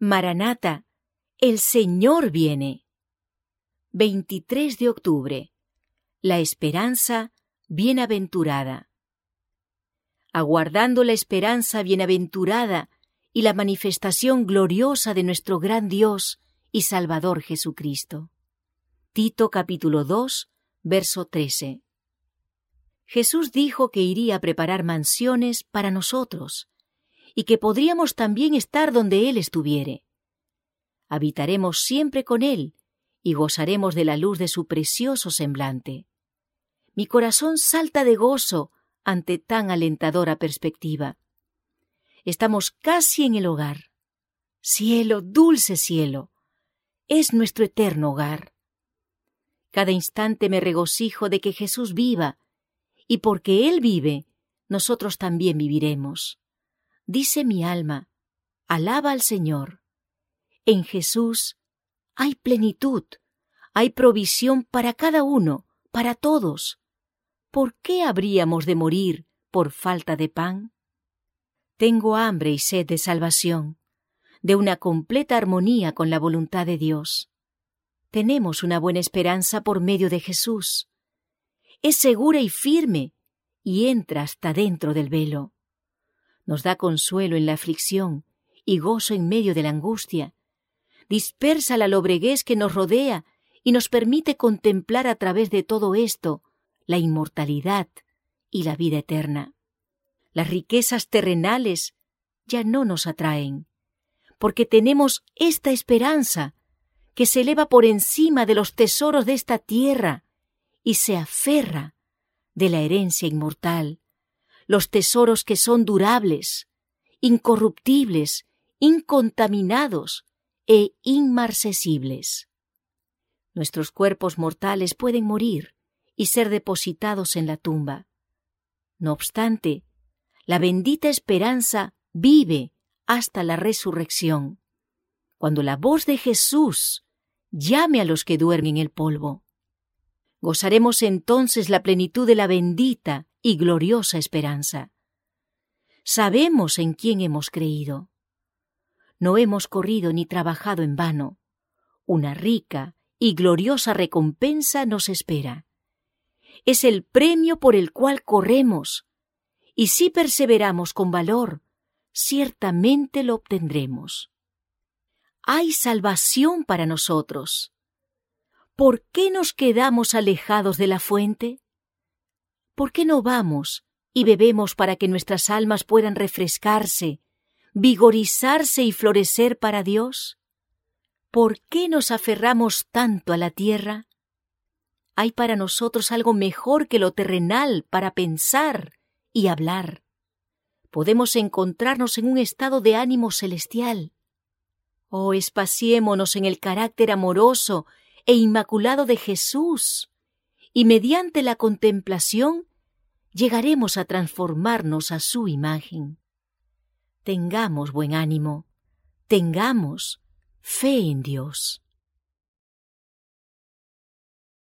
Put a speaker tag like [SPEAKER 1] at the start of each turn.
[SPEAKER 1] Maranata, el Señor viene. 23 de octubre. La esperanza bienaventurada. Aguardando la esperanza bienaventurada y la manifestación gloriosa de nuestro gran Dios y Salvador Jesucristo. Tito capítulo 2, verso 13. Jesús dijo que iría a preparar mansiones para nosotros y que podríamos también estar donde Él estuviere. Habitaremos siempre con Él y gozaremos de la luz de su precioso semblante. Mi corazón salta de gozo ante tan alentadora perspectiva. Estamos casi en el hogar. Cielo, dulce cielo, es nuestro eterno hogar. Cada instante me regocijo de que Jesús viva, y porque Él vive, nosotros también viviremos. Dice mi alma, alaba al Señor. En Jesús hay plenitud, hay provisión para cada uno, para todos. ¿Por qué habríamos de morir por falta de pan? Tengo hambre y sed de salvación, de una completa armonía con la voluntad de Dios. Tenemos una buena esperanza por medio de Jesús. Es segura y firme y entra hasta dentro del velo nos da consuelo en la aflicción y gozo en medio de la angustia, dispersa la lobreguez que nos rodea y nos permite contemplar a través de todo esto la inmortalidad y la vida eterna. Las riquezas terrenales ya no nos atraen, porque tenemos esta esperanza que se eleva por encima de los tesoros de esta tierra y se aferra de la herencia inmortal, los tesoros que son durables, incorruptibles, incontaminados e inmarcesibles. Nuestros cuerpos mortales pueden morir y ser depositados en la tumba. No obstante, la bendita esperanza vive hasta la resurrección, cuando la voz de Jesús llame a los que duermen en el polvo. Gozaremos entonces la plenitud de la bendita y gloriosa esperanza. Sabemos en quién hemos creído. No hemos corrido ni trabajado en vano. Una rica y gloriosa recompensa nos espera. Es el premio por el cual corremos, y si perseveramos con valor, ciertamente lo obtendremos. Hay salvación para nosotros. ¿Por qué nos quedamos alejados de la fuente? ¿Por qué no vamos y bebemos para que nuestras almas puedan refrescarse, vigorizarse y florecer para Dios? ¿Por qué nos aferramos tanto a la tierra? Hay para nosotros algo mejor que lo terrenal para pensar y hablar. Podemos encontrarnos en un estado de ánimo celestial. Oh, espaciémonos en el carácter amoroso e inmaculado de Jesús, y mediante la contemplación llegaremos a transformarnos a su imagen. Tengamos buen ánimo, tengamos fe en Dios.